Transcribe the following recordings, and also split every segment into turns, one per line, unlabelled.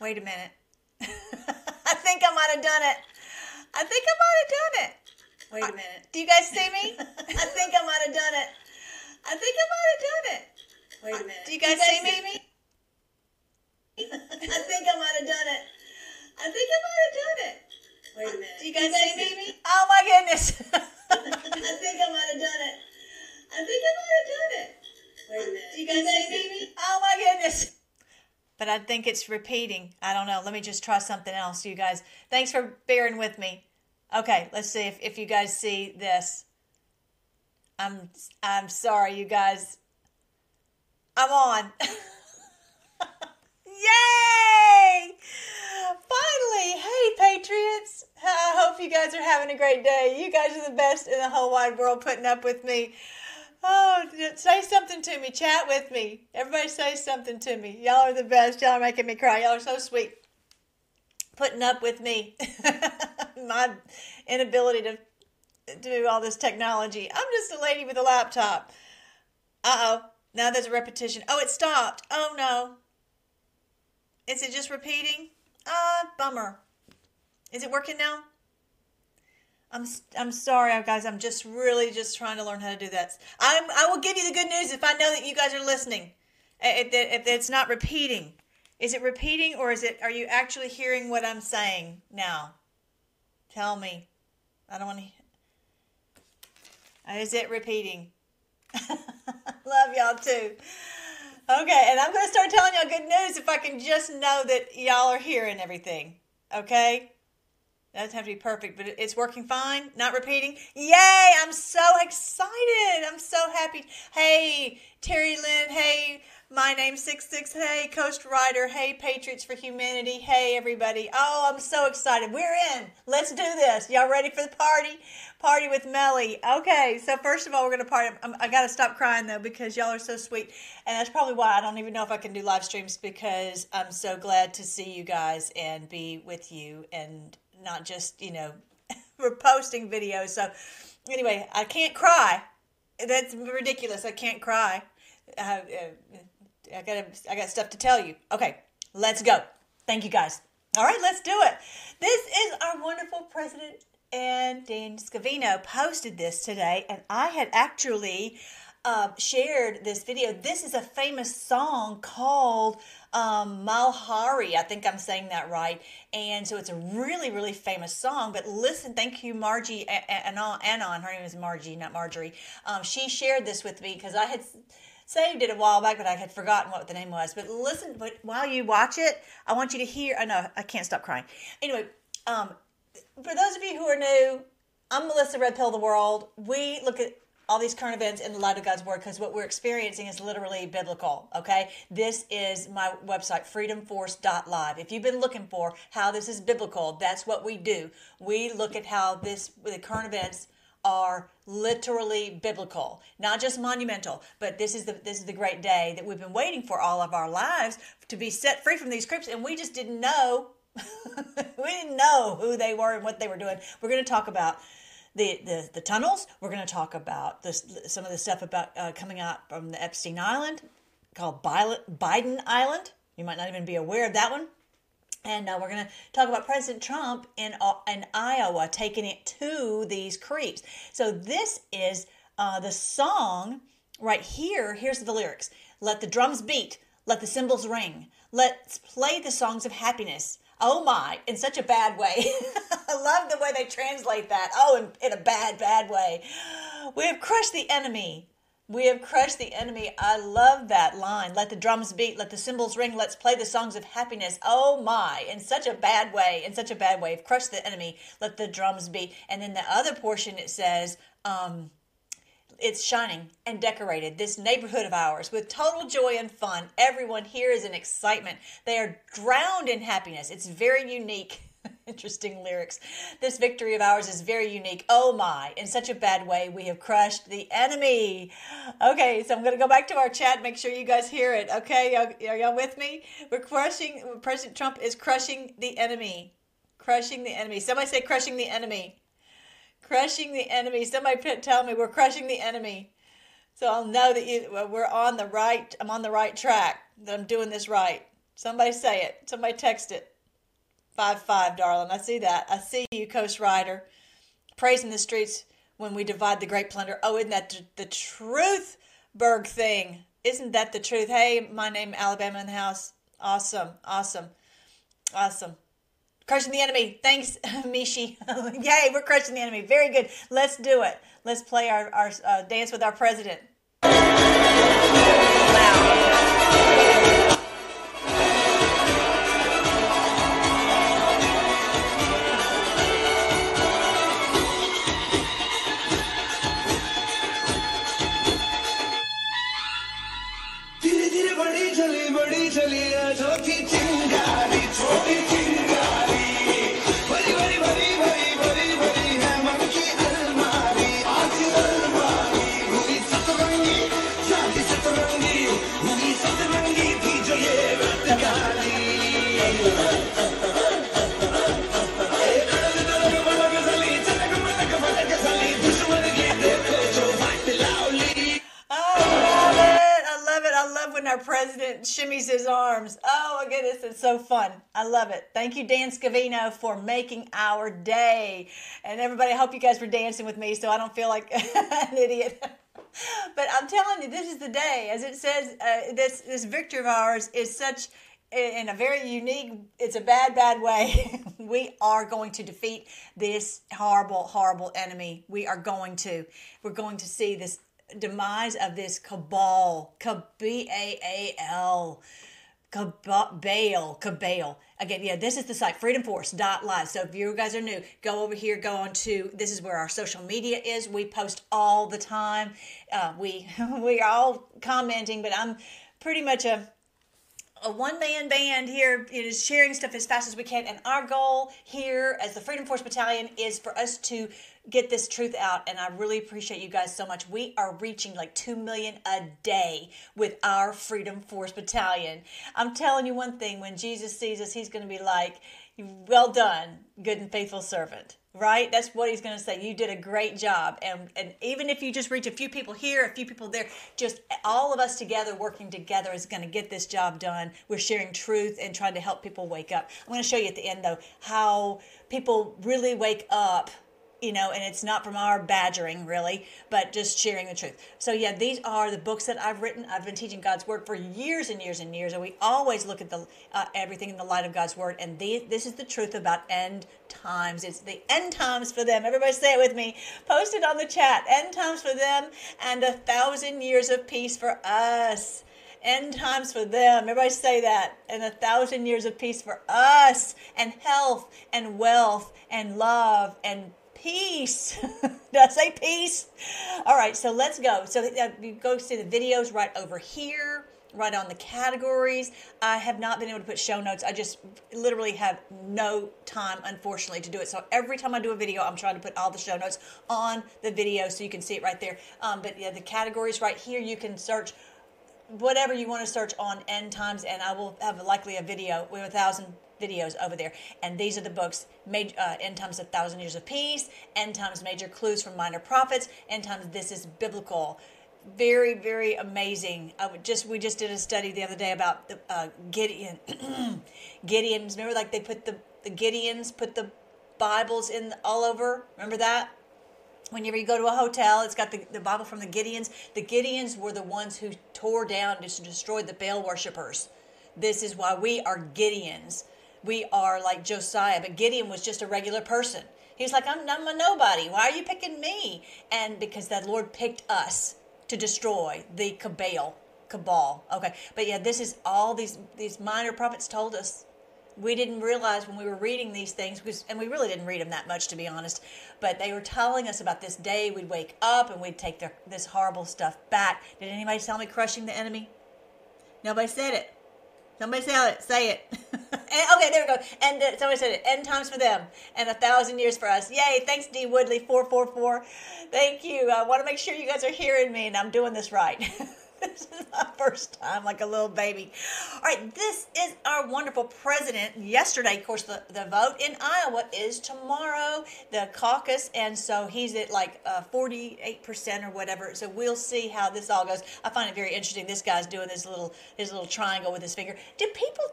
Wait a minute. I think I might have done it. I think I might have done it. Wait a uh, minute. Do you guys see me? I think I might have done it. I think I might have done it. Wait a uh, minute. Do you guys, see, me? I think I might have done it. I think I might have done it. Wait a minute. Do you guys, see me? Oh my goodness. I think I might have done it. I think I might have done it. Wait a minute. Do you guys, see me? Oh my goodness. But I think it's repeating. I don't know. Let me just try something else, you guys. Thanks for bearing with me. Okay, let's see if, if you guys see this. I'm I'm sorry, you guys. I'm on. Yay! Finally, hey Patriots. I hope you guys are having a great day. You guys are the best in the whole wide world putting up with me. Oh, say something to me. Chat with me. Everybody say something to me. Y'all are the best. Y'all are making me cry. Y'all are so sweet. Putting up with me. My inability to do all this technology. I'm just a lady with a laptop. Uh oh. Now there's a repetition. Oh, it stopped. Oh no. Is it just repeating? Ah, uh, bummer. Is it working now? I'm I'm sorry, guys. I'm just really just trying to learn how to do that. I'm I will give you the good news if I know that you guys are listening. If, if it's not repeating, is it repeating or is it? Are you actually hearing what I'm saying now? Tell me. I don't want to. Is it repeating? Love y'all too. Okay, and I'm to start telling y'all good news if I can just know that y'all are hearing everything. Okay? That doesn't have to be perfect, but it's working fine. Not repeating. Yay! I'm so excited. I'm so happy. Hey, Terry Lynn. Hey, my name six six. Hey, Coast Rider. Hey, Patriots for Humanity. Hey, everybody. Oh, I'm so excited. We're in. Let's do this. Y'all ready for the party? Party with Melly. Okay, so first of all, we're gonna party. I'm, I got to stop crying though because y'all are so sweet, and that's probably why I don't even know if I can do live streams because I'm so glad to see you guys and be with you and not just you know we're posting videos. So anyway, I can't cry. That's ridiculous. I can't cry. Uh, uh, I got I got stuff to tell you. Okay, let's go. Thank you guys. All right, let's do it. This is our wonderful president and Dan Scavino posted this today, and I had actually uh, shared this video. This is a famous song called um, Malhari. I think I'm saying that right. And so it's a really, really famous song. But listen, thank you, Margie Anon. Anon. Her name is Margie, not Marjorie. Um, she shared this with me because I had saved it a while back, but I had forgotten what the name was. But listen, but while you watch it, I want you to hear. I know I can't stop crying. Anyway, um, for those of you who are new, I'm Melissa Red Pill of the World. We look at all these current events in the light of God's word because what we're experiencing is literally biblical. Okay, this is my website, freedomforce.live. If you've been looking for how this is biblical, that's what we do. We look at how this the current events are literally biblical, not just monumental, but this is the this is the great day that we've been waiting for all of our lives to be set free from these creeps, and we just didn't know. we didn't know who they were and what they were doing. We're going to talk about the, the, the tunnels. We're going to talk about this, some of the stuff about uh, coming out from the Epstein Island called Biden Island. You might not even be aware of that one. And uh, we're going to talk about President Trump in, uh, in Iowa taking it to these creeps. So, this is uh, the song right here. Here's the lyrics Let the drums beat, let the cymbals ring, let's play the songs of happiness. Oh my, in such a bad way. I love the way they translate that. Oh, in, in a bad, bad way. We have crushed the enemy. We have crushed the enemy. I love that line. Let the drums beat, let the cymbals ring, let's play the songs of happiness. Oh my, in such a bad way, in such a bad way. Crushed the enemy, let the drums beat. And then the other portion it says, um, it's shining and decorated, this neighborhood of ours, with total joy and fun. Everyone here is in excitement. They are drowned in happiness. It's very unique. Interesting lyrics. This victory of ours is very unique. Oh my, in such a bad way, we have crushed the enemy. Okay, so I'm going to go back to our chat, make sure you guys hear it. Okay, are y'all with me? We're crushing, President Trump is crushing the enemy. Crushing the enemy. Somebody say crushing the enemy. Crushing the enemy. Somebody tell me we're crushing the enemy. So I'll know that you, we're on the right, I'm on the right track, that I'm doing this right. Somebody say it. Somebody text it. Five five, darling. I see that. I see you, Coast Rider. Praising the streets when we divide the great plunder. Oh, isn't that the truth, Berg thing? Isn't that the truth? Hey, my name Alabama in the house. Awesome, awesome, awesome. Crushing the enemy. Thanks, Mishi. Yay, we're crushing the enemy. Very good. Let's do it. Let's play our, our uh, dance with our president. Love it. Thank you, Dan Scavino, for making our day. And everybody, I hope you guys were dancing with me so I don't feel like an idiot. But I'm telling you, this is the day. As it says, uh, this this victory of ours is such in a very unique it's a bad bad way we are going to defeat this horrible horrible enemy we are going to we're going to see this demise of this cabal b-a-a-l cabal cabal again yeah this is the site freedomforce.live so if you guys are new go over here go on to this is where our social media is. We post all the time. Uh, we we are all commenting but i'm pretty much a a one man band here it is sharing stuff as fast as we can. And our goal here as the freedom force battalion is for us to get this truth out and i really appreciate you guys so much. We are reaching like 2 million a day with our freedom force battalion. I'm telling you one thing when jesus sees us he's going to be like well done good and faithful servant right? That's what he's going to say. You did a great job and and even if you just reach a few people here a few people there just all of us together working together is going to get this job done. We're sharing truth and trying to help people wake up. I'm going to show you at the end though how people really wake up you know, and it's not from our badgering really, but just sharing the truth. So yeah, these are the books that I've written. I've been teaching God's word for years and years and years, and we always look at the uh, everything in the light of God's word. And this is the truth about end times. It's the end times for them. Everybody say it with me. Post it on the chat. End times for them, and a thousand years of peace for us end times for them. Everybody say that. And a thousand years of peace for us, and health, and wealth, and love, and peace. Did I say peace? All right, so let's go. So uh, you go see the videos right over here, right on the categories. I have not been able to put show notes. I just literally have no time, unfortunately, to do it. So every time I do a video, I'm trying to put all the show notes on the video so you can see it right there. Um, but yeah, the categories right here, you can search whatever you want to search on end times, and I will have likely a video with a thousand videos over there. And these are the books: Made, uh, End Times: A Thousand Years of Peace, End Times: Major Clues from Minor Prophets, End Times: This is Biblical. Very, very amazing. I would just we just did a study the other day about the uh, Gideon. Gideons. Remember, like they put the the Gideons put the Bibles in all over. Remember that whenever you go to a hotel, it's got the, the Bible from the Gideons. The Gideons were the ones who tore down, just destroyed the Baal worshippers. This is why we are Gideons. We are like Josiah, but Gideon was just a regular person. He was like, I'm, I'm a nobody. Why are you picking me? And because that Lord picked us to destroy the cabal. Cabal. Okay. But yeah, this is all these these minor prophets told us we didn't realize when we were reading these things because and we really didn't read them that much to be honest but they were telling us about this day we'd wake up and we'd take their, this horrible stuff back did anybody tell me crushing the enemy nobody said it somebody say it. Say it. And, okay there we go. And uh, somebody said it. End times for them. And a thousand years for us. Yay. Thanks d. Woodley 444 thank you. I want to make sure you guys are hearing me and i'm doing this right this is my first time like a little baby. All right, this is our wonderful president. Yesterday, of course, the, the vote in Iowa is tomorrow, the caucus, and so he's at like uh, 48% or whatever. So we'll see how this all goes. I find it very interesting. This guy's doing this little his little triangle with his finger. Do people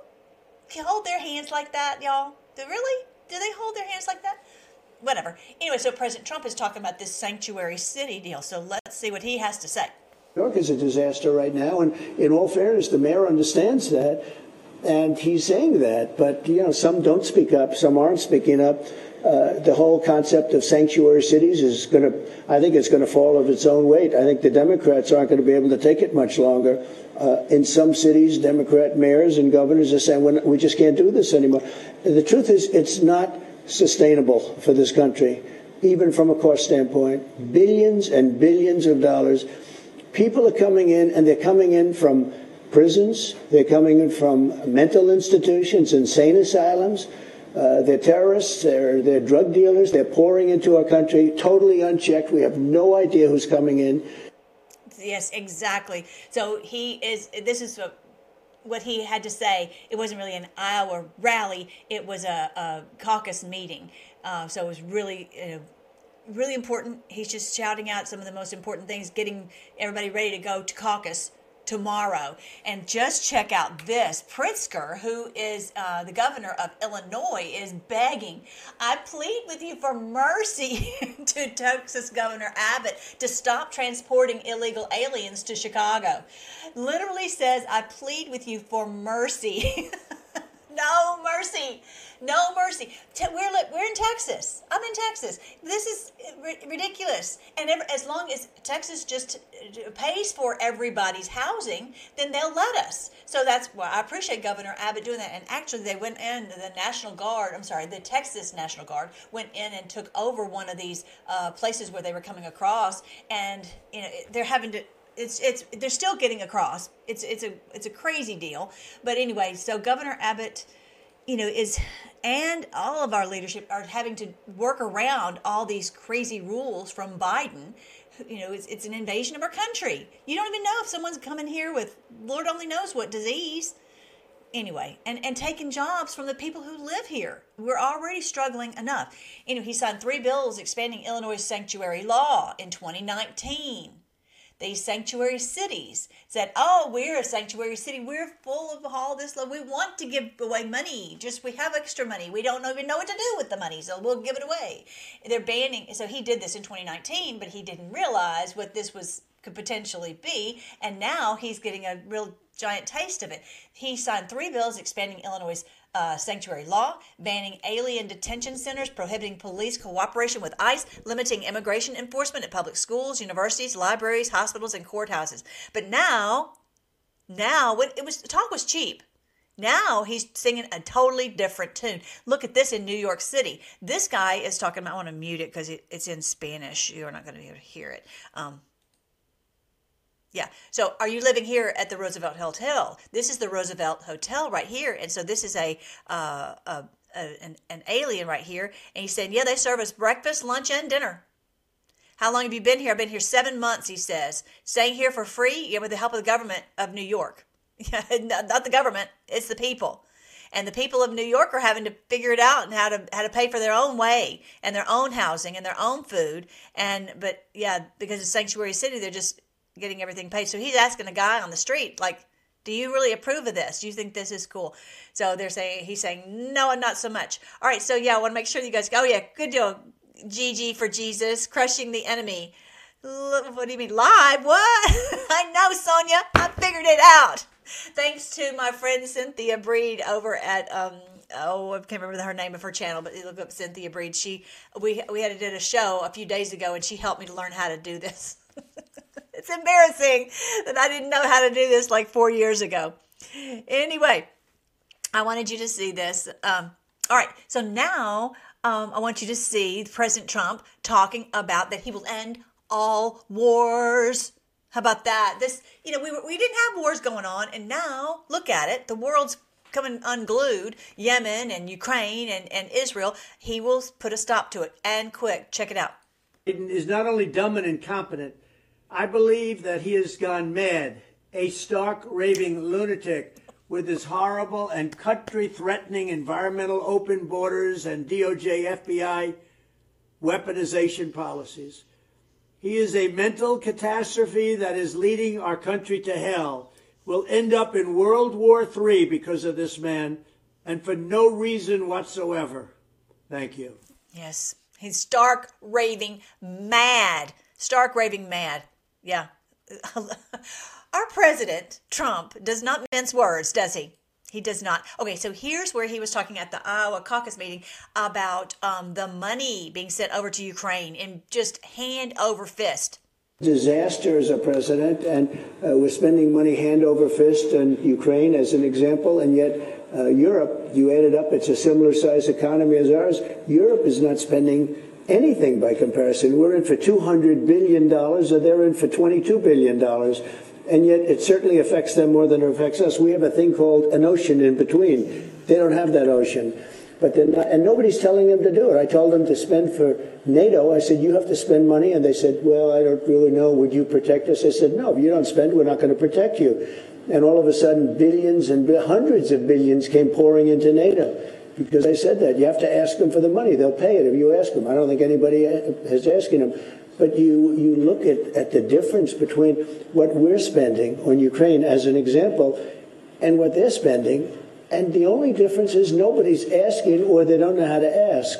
hold their hands like that, y'all? Do really? Do they hold their hands like that? Whatever. Anyway, so President Trump is talking about this sanctuary city deal. So let's see what he has to say.
York is a disaster right now, and in all fairness, the mayor understands that, and he's saying that. But you know, some don't speak up, some aren't speaking up. Uh, the whole concept of sanctuary cities is going to, I think it's going to fall of its own weight. I think the Democrats aren't going to be able to take it much longer. Uh, in some cities, Democrat mayors and governors are saying, "We're not- we just can't do this anymore. The truth is, it's not sustainable for this country, even from a cost standpoint. Billions and billions of dollars. People are coming in, and they're coming in from prisons, they're coming in from mental institutions, insane asylums. Uh, they're terrorists, they're, they're drug dealers, they're pouring into our country totally unchecked. We have no idea who's coming in.
Yes, exactly. So he is. This is what he had to say. It wasn't really an Iowa rally. It was a, a caucus meeting. Uh, so it was really, know, really important. He's just shouting out some of the most important things, getting everybody ready to go to caucus tomorrow. And just check out this. Pritzker, who is uh, the governor of Illinois, is begging, I plead with you for mercy to Texas Governor Abbott to stop transporting illegal aliens to Chicago. Literally says, I plead with you for mercy. no mercy. No mercy. We're we're in Texas. I'm in Texas. This is ri- ridiculous. And as long as Texas just uh, pays for everybody's housing, then they'll let us. So that's why I appreciate Governor Abbott doing that. And actually, they went in. The National Guard. I'm sorry, the Texas National Guard went in and took over one of these uh, places where they were coming across, and you know they're having to it's it's they're still getting across. It's it's a it's a crazy deal. But anyway, so Governor Abbott, you know, is and all of our leadership are having to work around all these crazy rules from Biden. You know, it's, it's an invasion of our country. You don't even know if someone's coming here with Lord only knows what disease. Anyway, and, and taking jobs from the people who live here. We're already struggling enough. Anyway, he signed three bills expanding Illinois' sanctuary law in 2019 these sanctuary cities said, "Oh, we're a sanctuary city. We're full of all this love. We want to give away money. Just we have extra money. We don't even know what to do with the money, so we'll give it away." They're banning. So he did this in 2019, but he didn't realize what this was could potentially be, and now he's getting a real giant taste of it. He signed three bills expanding Illinois' uh, sanctuary law, banning alien detention centers, prohibiting police cooperation with ICE, limiting immigration enforcement at public schools, universities, libraries, hospitals, and courthouses. But now, now when it was talk was cheap. Now he's singing a totally different tune. Look at this in New York City. This guy is talking. I want to mute it because it, it's in Spanish. You're not going to be able to hear it. Um, yeah. So, are you living here at the Roosevelt Hotel? This is the Roosevelt Hotel right here, and so this is a, uh, a, a an, an alien right here, and he said, "Yeah, they serve us breakfast, lunch, and dinner." How long have you been here? I've been here seven months. He says, staying here for free, yeah, with the help of the government of New York. not not the government; it's the people. And the people of New York are having to figure it out and how to how to pay for their own way and their own housing and their own food. And but yeah, because it's sanctuary city, they're just getting everything paid. So he's asking a guy on the street, like, do you really approve of this? Do you think this is cool? So they're saying he's saying no, not so much. All right, so yeah, I want to make sure you guys go. Oh yeah, good deal, GG for Jesus, crushing the enemy. What do you mean live? What? I know, Sonia. I figured it out. Thanks to my friend Cynthia Breed over at um oh I can't remember her name of her channel, but you look up Cynthia Breed. She we we had did a show a few days ago, and she helped me to learn how to do this. it's embarrassing that I didn't know how to do this like four years ago. Anyway, I wanted you to see this. Um, all right, so now um, I want you to see President Trump talking about that he will end all wars. How about that? This, you know, we were, we didn't have wars going on, and now look at it. The world's coming unglued. Yemen and Ukraine and, and Israel. He will put a stop to it and quick. Check it out.
Biden is not only dumb and incompetent, I believe that he has gone mad, a stark raving lunatic with his horrible and country threatening environmental open borders and DOJ FBI weaponization policies. He is a mental catastrophe that is leading our country to hell. We'll end up in World War III because of this man. and for no reason whatsoever. Thank you.
Yes. He's stark raving mad. Stark raving mad. Yeah. Our president, Trump, does not mince words, does he? He does not. Okay, so here's where he was talking at the Iowa caucus meeting about um, the money being sent over to Ukraine in just hand over fist.
Disaster as a president, and uh, we're spending money hand over fist on Ukraine as an example, and yet uh, Europe, you add it up, it's a similar size economy as ours. Europe is not spending anything by comparison. We're in for $200 billion, or they're in for $22 billion and yet it certainly affects them more than it affects us. We have a thing called an ocean in between. They don't have that ocean. But and nobody's telling them to do it. I told them to spend for NATO. I said, you have to spend money. And they said, well, I don't really know. Would you protect us? I said, no, if you don't spend, we're not going to protect you. And all of a sudden, billions and hundreds of billions came pouring into NATO because I said that. You have to ask them for the money. They'll pay it if you ask them. I don't think anybody has asking them. But you, you look at, at the difference between what we're spending on Ukraine as an example and what they're spending, and the only difference is nobody's asking or they don't know how to ask.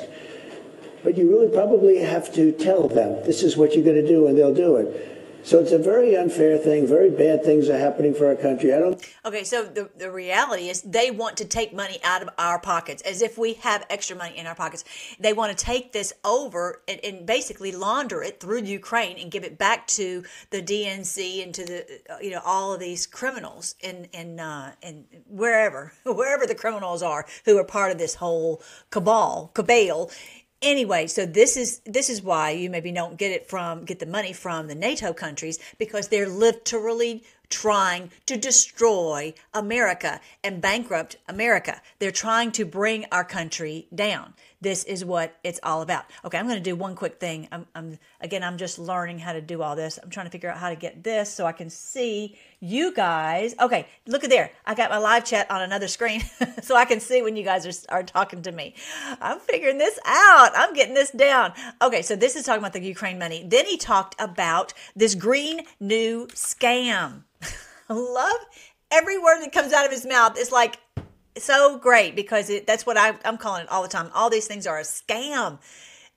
But you really probably have to tell them this is what you're going to do, and they'll do it. So it's a very unfair thing. Very bad things are happening for our country. I don't.
Okay, so the, the reality is they want to take money out of our pockets as if we have extra money in our pockets. They want to take this over and, and basically launder it through Ukraine and give it back to the DNC and to the you know all of these criminals in in uh, in wherever wherever the criminals are who are part of this whole cabal cabal anyway so this is this is why you maybe don't get it from get the money from the nato countries because they're literally trying to destroy america and bankrupt america. They're trying to bring our country down this is what it's all about. Okay, I'm going to do one quick thing. I'm, I'm again, I'm just learning how to do all this. I'm trying to figure out how to get this so I can see you guys. Okay, look at there. I got my live chat on another screen so I can see when you guys are, are talking to me. I'm figuring this out. I'm getting this down. Okay, so this is talking about the Ukraine money. Then he talked about this green new scam. I love every word that comes out of his mouth. It's like so great because it, that's what I, I'm calling it all the time. All these things are a scam.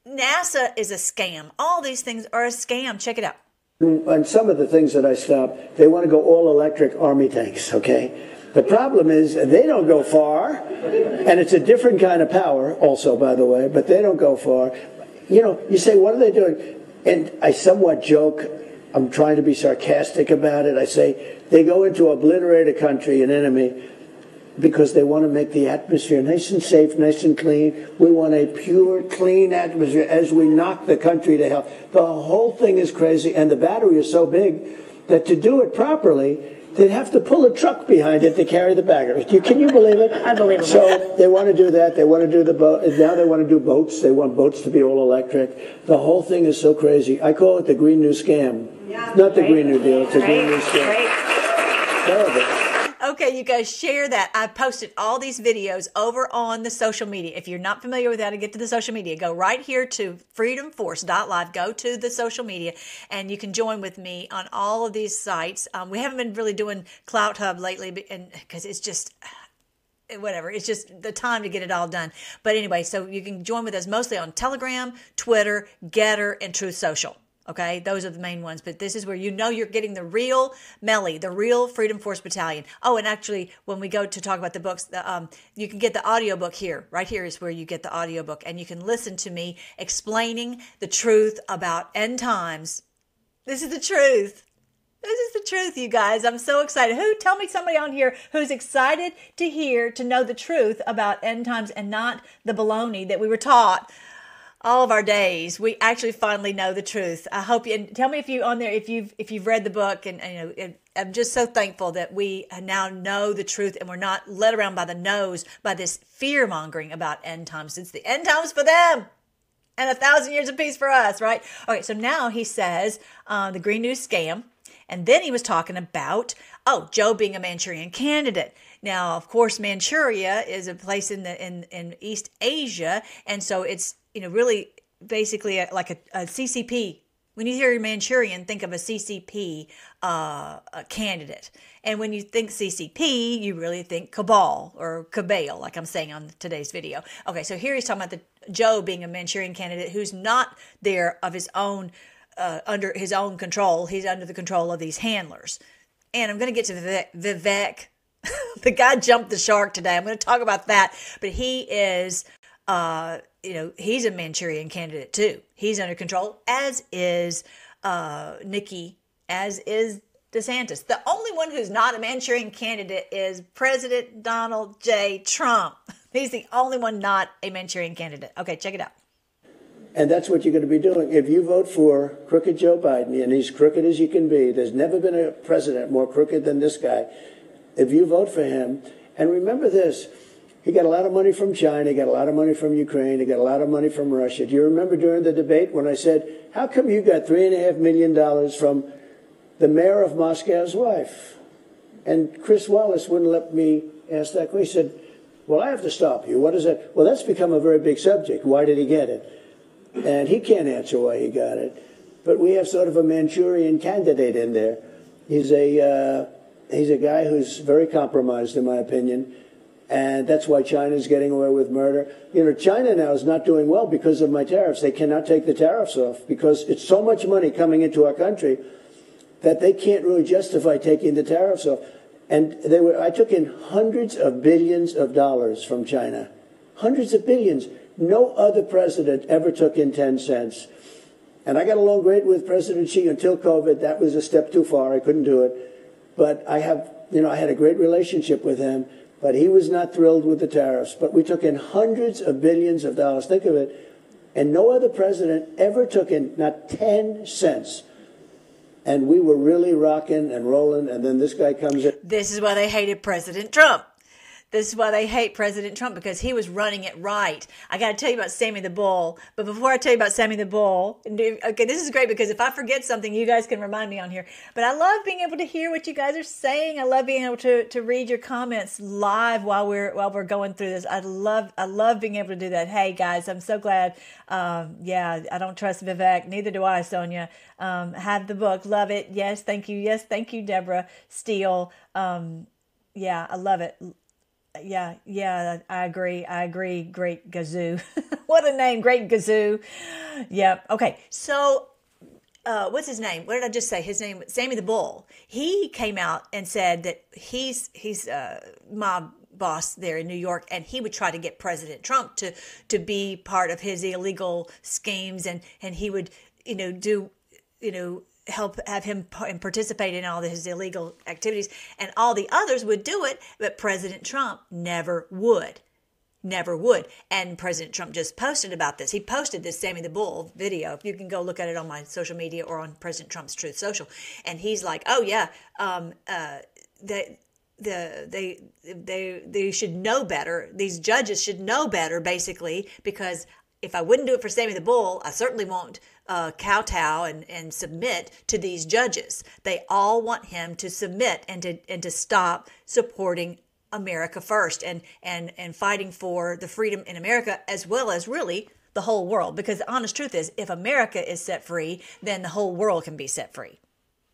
NASA is a scam. All these things are a scam. Check it out.
And some of the things that I stopped, they want to go all electric army tanks, okay? The problem is they don't go far, and it's a different kind of power, also, by the way, but they don't go far. You know, you say, what are they doing? And I somewhat joke, I'm trying to be sarcastic about it. I say, they go into obliterate a country, an enemy, because they want to make the atmosphere nice and safe, nice and clean. We want a pure, clean atmosphere as we knock the country to hell. The whole thing is crazy, and the battery is so big that to do it properly, they'd have to pull a truck behind it to carry the battery. Can you believe it?
Unbelievable.
So they want to do that. They want to do the boat. Now they want to do boats. They want boats to be all electric. The whole thing is so crazy. I call it the Green New Scam. Yeah, Not the Green New Deal. It's a Green New Scam.
Terrible. Okay, you guys share that. I posted all these videos over on the social media. If you're not familiar with how to get to the social media, go right here to freedomforce.live. Go to the social media and you can join with me on all of these sites. Um, we haven't been really doing Clout Hub lately because it's just whatever. It's just the time to get it all done. But anyway, so you can join with us mostly on Telegram, Twitter, GETTR, and Truth Social. Okay, those are the main ones, but this is where you know you're getting the real Melly, the real Freedom Force Battalion. Oh, and actually, when we go to talk about the books, the, um, you can get the audiobook here. Right here is where you get the audiobook, and you can listen to me explaining the truth about end times. This is the truth. This is the truth, you guys. I'm so excited. Who tell me somebody on here who's excited to hear to know the truth about end times and not the baloney that we were taught all of our days we actually finally know the truth. I hope you and tell me if you on there if you've if you've read the book and, and you know it, i'm just so thankful that we now know the truth and we're not led around by the nose by this fear mongering about end times. It's the end times for them and a thousand years of peace for us right? Okay so now he says uh, the green news scam and then he was talking about oh joe being a manchurian candidate. Now of course manchuria is a place in the in, in east asia and so it's you know, really basically a, like a, a CCP When you hear Manchurian, think of a CCP uh, a candidate. And when you think CCP, you really think cabal or cabal, like I'm saying on today's video. Okay, so here he's talking about the Joe being a Manchurian candidate who's not there of his own, uh, under his own control. He's under the control of these handlers. And I'm going to get to Vivek. Vivek. the guy jumped the shark today. I'm going to talk about that. But he is uh, you know, he's a Manchurian candidate too. He's under control, as is uh, Nikki, as is DeSantis. The only one who's not a Manchurian candidate is President Donald J. Trump. He's the only one not a Manchurian candidate. Okay, check it out.
And that's what you're going to be doing. If you vote for crooked Joe Biden, and he's crooked as you can be, there's never been a president more crooked than this guy. If you vote for him, and remember this, he got a lot of money from China, he got a lot of money from Ukraine, he got a lot of money from Russia. Do you remember during the debate when I said, How come you got $3.5 million from the mayor of Moscow's wife? And Chris Wallace wouldn't let me ask that question. He said, Well, I have to stop you. What is that? Well, that's become a very big subject. Why did he get it? And he can't answer why he got it. But we have sort of a Manchurian candidate in there. He's a, uh, he's a guy who's very compromised, in my opinion and that's why China is getting away with murder. You know, China now is not doing well because of my tariffs. They cannot take the tariffs off because it's so much money coming into our country that they can't really justify taking the tariffs off. And they were, I took in hundreds of billions of dollars from China. Hundreds of billions. No other president ever took in 10 cents. And I got along great with President Xi until COVID. That was a step too far. I couldn't do it. But I have, you know, I had a great relationship with him but he was not thrilled with the tariffs. But we took in hundreds of billions of dollars. Think of it. And no other president ever took in not 10 cents. And we were really rocking and rolling. And then this guy comes in.
This is why they hated President Trump. This is why they hate President Trump because he was running it right. I got to tell you about Sammy the Bull. But before I tell you about Sammy the Bull, okay, this is great because if I forget something, you guys can remind me on here. But I love being able to hear what you guys are saying. I love being able to, to read your comments live while we're while we're going through this. I love I love being able to do that. Hey guys, I'm so glad. Um, yeah, I don't trust Vivek. Neither do I, Sonia. Um, have the book. Love it. Yes, thank you. Yes, thank you, Deborah Steele. Um, yeah, I love it yeah, yeah, I agree. I agree. Great Gazoo. what a name, Great Gazoo. Yep. Okay. So, uh, what's his name? What did I just say? His name, Sammy the Bull. He came out and said that he's he's uh, my boss there in New York, and he would try to get President Trump to to be part of his illegal schemes, and and he would you know do you know help have him participate in all his illegal activities and all the others would do it but president trump never would. Never would. And president trump just posted about this. He posted this sammy the bull video. You can go look at it on my social media or on president trump's truth social. And he's like oh yeah um, uh, they the they they they should know better. These judges should know better basically because if I wouldn't do it for Sammy the Bull, I certainly won't uh, kowtow and, and submit to these judges. They all want him to submit and to and to stop supporting America first and and and fighting for the freedom in America as well as really the whole world. Because the honest truth is, if America is set free, then the whole world can be set free.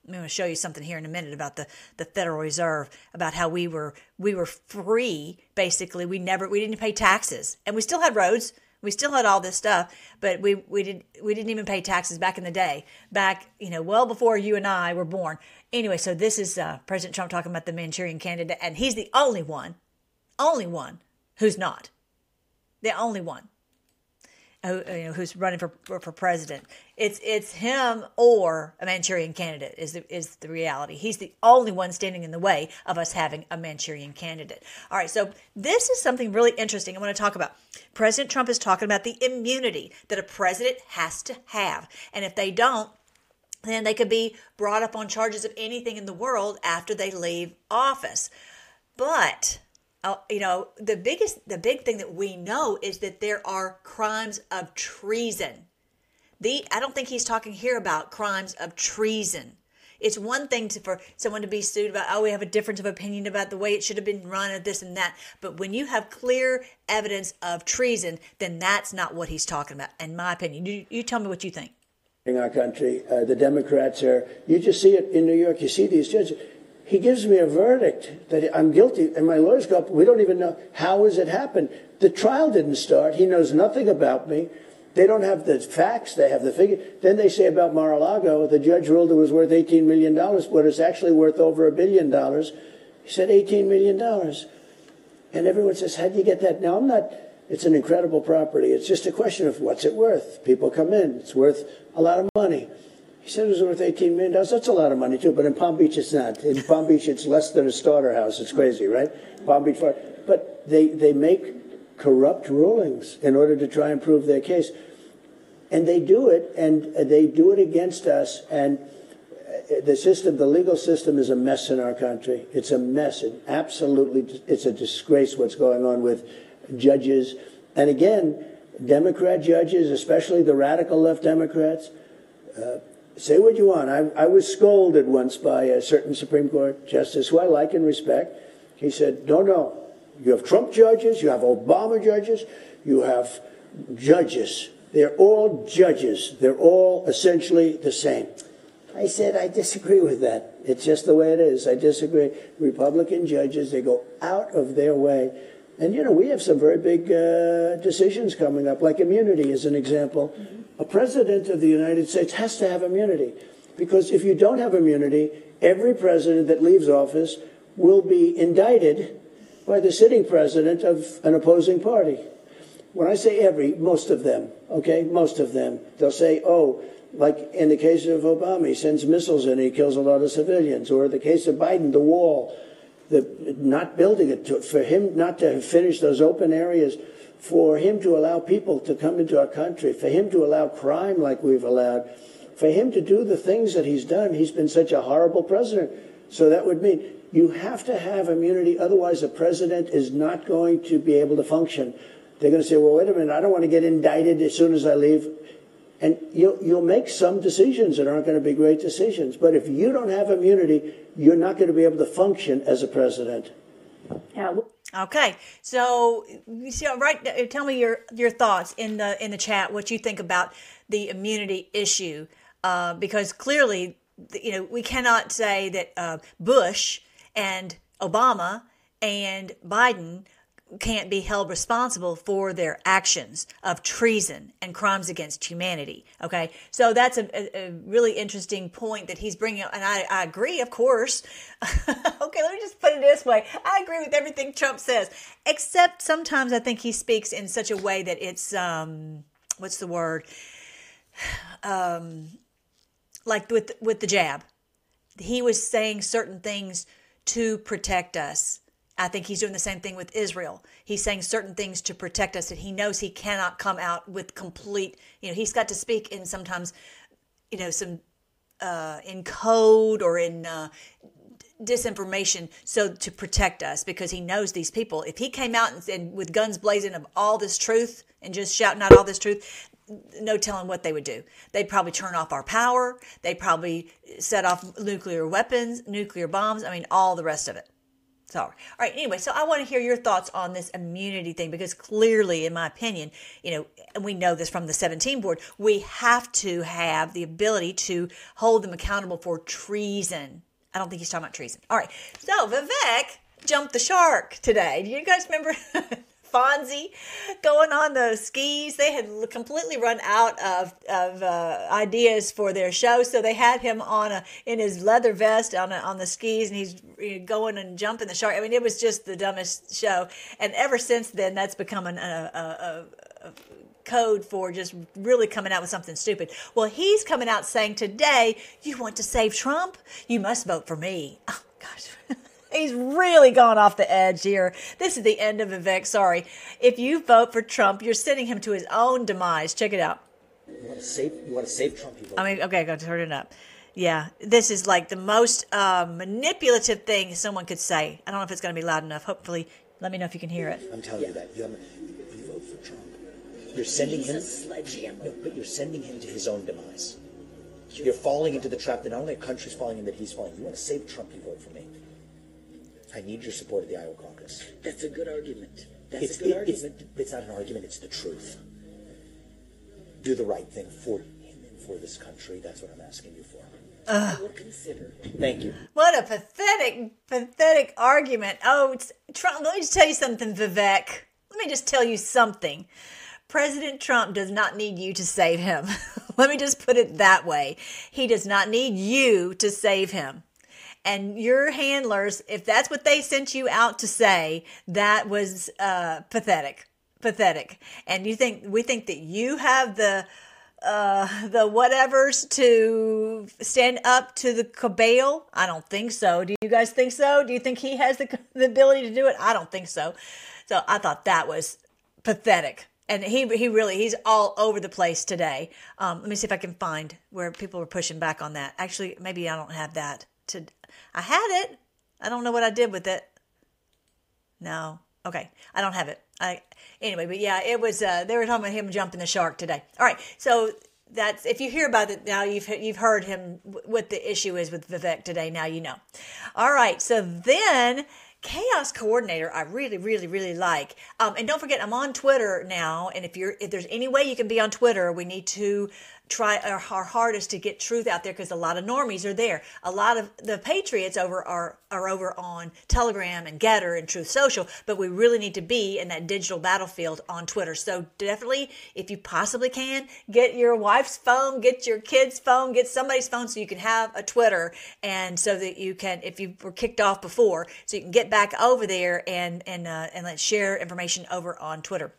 I'm going to show you something here in a minute about the, the Federal Reserve, about how we were we were free. Basically, we never we didn't pay taxes, and we still had roads we still had all this stuff, but we we did we didn't even pay taxes back in the day, back you know well before you and I were born. Anyway, so this is uh, President Trump talking about the Manchurian candidate, and he's the only one, only one who's not, the only one who, you know, who's running for, for, for president. It's it's him or a Manchurian candidate is the, is the reality. He's the only one standing in the way of us having a Manchurian candidate. All right, so this is something really interesting I want to talk about. President Trump is talking about the immunity that a president has to have, and if they don't, then they could be brought up on charges of anything in the world after they leave office. But uh, you know, the biggest, the big thing that we know is that there are crimes of treason. The I don't think he's talking here about crimes of treason. It's one thing to, for someone to be sued about, oh, we have a difference of opinion about the way it should have been run or this and that. But when you have clear evidence of treason, then that's not what he's talking about, in my opinion. You, you tell me what you think.
in our country. Uh, the Democrats are, you just see it in New York, you see these judges. He gives me a verdict that I'm guilty, and my lawyers go up, we don't even know how has it happened. The trial didn't start. He knows nothing about me. They don't have the facts, they have the figure. Then they say about Mar-a-Lago, the judge ruled it was worth $18 million, but it's actually worth over a billion dollars. He said $18 million. And everyone says, how do you get that? Now, I'm not, it's an incredible property. It's just a question of what's it worth. People come in, it's worth a lot of money. He said it was worth $18 million. That's a lot of money, too, but in Palm Beach, it's not. In Palm Beach, it's less than a starter house. It's crazy, right? Palm Beach, but they, they make corrupt rulings in order to try and prove their case. And they do it, and they do it against us. And the system, the legal system is a mess in our country. It's a mess. It absolutely, it's a disgrace what's going on with judges. And again, Democrat judges, especially the radical left Democrats, uh, say what you want. I, I was scolded once by a certain Supreme Court justice who I like and respect. He said, no, no. You have Trump judges, you have Obama judges, you have judges. They're all judges. They're all essentially the same. I said, I disagree with that. It's just the way it is. I disagree. Republican judges, they go out of their way. And, you know, we have some very big uh, decisions coming up, like immunity is an example. A president of the United States has to have immunity because if you don't have immunity, every president that leaves office will be indicted by the sitting president of an opposing party. When I say every, most of them, okay, most of them, they'll say, oh, like in the case of Obama, he sends missiles and he kills a lot of civilians. Or the case of Biden, the wall, the not building it, to, for him not to have finished those open areas, for him to allow people to come into our country, for him to allow crime like we've allowed, for him to do the things that he's done. He's been such a horrible president. So that would mean you have to have immunity, otherwise, the president is not going to be able to function. They're going to say, well, wait a minute, I don't want to get indicted as soon as I leave. And you'll, you'll make some decisions that aren't going to be great decisions. But if you don't have immunity, you're not going to be able to function as a president.
Yeah. Okay, so you see, right? Tell me your your thoughts in the in the chat. What you think about the immunity issue? Uh, because clearly, you know, we cannot say that uh, Bush and Obama and Biden can't be held responsible for their actions of treason and crimes against humanity. Okay, so that's a, a, really interesting point that he's bringing up, and I, I agree, of course. okay, let me just put it this way: I agree with everything Trump says, except sometimes I think he speaks in such a way that it's um, what's the word? Um, like with with the jab, he was saying certain things to protect us I think he's doing the same thing with Israel. He's saying certain things to protect us that he knows he cannot come out with complete, you know, he's got to speak in sometimes, you know, some uh, in code or in uh, disinformation so to protect us because he knows these people. If he came out and, and with guns blazing of all this truth and just shouting out all this truth, no telling what they would do. They'd probably turn off our power. They'd probably set off nuclear weapons, nuclear bombs. I mean, all the rest of it. So, all right. Anyway, so I want to hear your thoughts on this immunity thing because clearly, in my opinion, you know, and we know this from the 17 board, we have to have the ability to hold them accountable for treason. I don't think he's talking about treason. All right. So Vivek jumped the shark today. Do you guys remember? Fonzie going on the skis. They had completely run out of, of uh, ideas for their show, so they had him on a in his leather vest on a, on the skis, and he's going and jumping the shark. I mean, it was just the dumbest show. And ever since then, that's become an, a, a, a code for just really coming out with something stupid. Well, he's coming out saying today, you want to save Trump? You must vote for me. Oh, gosh. He's really gone off the edge here. This is the end of Vivek. Sorry. If you vote for Trump, you're sending him to his own demise. Check it out.
You want to save, you want to save Trump? You
I mean, okay, go turn it up. Yeah, this is like the most uh, manipulative thing someone could say. I don't know if it's going to be loud enough. Hopefully, let me know if you can hear it.
I'm telling yeah. you that. You, you vote for Trump. You're sending He's him. sledgehammer. No, but you're sending him to his own demise. You're falling into the trap that not only a country's falling in, that he's falling. You want to save Trump? You vote for me. I need your support at the Iowa caucus.
That's a good argument. That's
it's,
a good
it,
argument.
It's, it's, not an argument, it's the truth. Do the right thing for him and for this country. That's what I'm asking you for.
I will ah. consider.
Thank you.
What a pathetic, pathetic argument. Oh, it's, Trump, let me just tell you something, Vivek. Let me just tell you something. President Trump does not need you to save him. let me just put it that way. He does not need you to save him. And your handlers, if that's what they sent you out to say, that was uh, pathetic. Pathetic. And you think we think that you have the uh, the whatevers to stand up to the cabal? I don't think so. Do you guys think so? Do you think he has the, the ability to do it? I don't think so. So I thought that was pathetic. And he he really he's all over the place today. Um, let me see if I can find where people were pushing back on that. Actually, maybe I don't have that. To I had it. I don't know what I did with it. No. Okay. I don't have it. I anyway, but yeah, it was uh they were talking about him jumping the shark today. All right. So that's if you hear about it now you've you've heard him what the issue is with Vivek today now you know. All right. So then chaos coordinator i really really really like um, and don't forget i'm on twitter now and if you're if there's any way you can be on twitter we need to try our, our hardest to get truth out there because a lot of normies are there. A lot of the patriots over are are over on Telegram and GETTR and Truth Social, but we really need to be in that digital battlefield on Twitter. So definitely, if you possibly can, get your wife's phone, get your kid's phone, get somebody's phone so you can have a Twitter, and so that you can, if you were kicked off before, so you can get back over there and and uh, and let's share information over on Twitter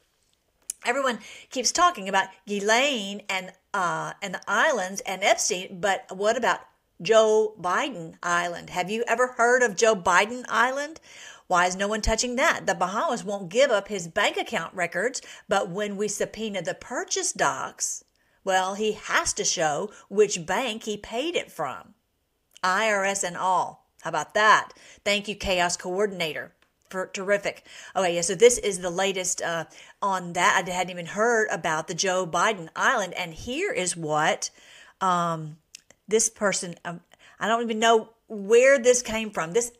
everyone keeps talking about Ghislaine and uh, and the islands and Epstein, but what about Joe Biden Island? Have you ever heard of Joe Biden Island? Why is no one touching that? The Bahamas won't give up his bank account records, but when we subpoena the purchase docs, well, he has to show which bank he paid it from. IRS and all. How about that? Thank you, Chaos Coordinator terrific. Okay, yeah. So this is the latest uh, on that. I hadn't even heard about the Joe Biden Island, and here is what um, this person. Um, I don't even know where this came from. This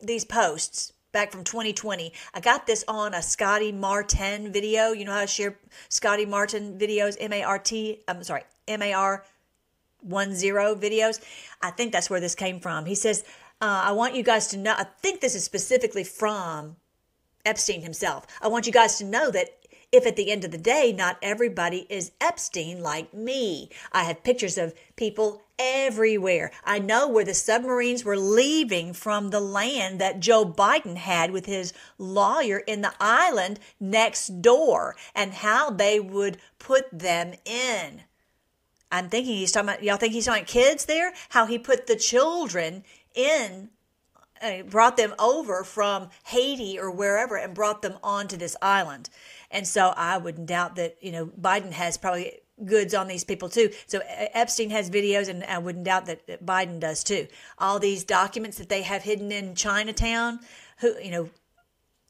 these posts back from 2020. I got this on a Scotty Martin video. You know how to share Scotty Martin videos? M A R T. I'm sorry, M A R one zero videos. I think that's where this came from. He says uh, I want you guys to know, I think this is specifically from Epstein himself. I want you guys to know that if at the end of the day, not everybody is Epstein like me. I have pictures of people everywhere. I know where the submarines were leaving from the land that Joe Biden had with his lawyer in the island next door and how they would put them in. I'm thinking he's talking about, y'all think he's talking about kids there? How he put the children in uh, brought them over from Haiti or wherever and brought them onto this island. And so I wouldn't doubt that, you know, Biden has probably goods on these people too. So uh, Epstein has videos and I wouldn't doubt that Biden does too. All these documents that they have hidden in Chinatown, who, you know,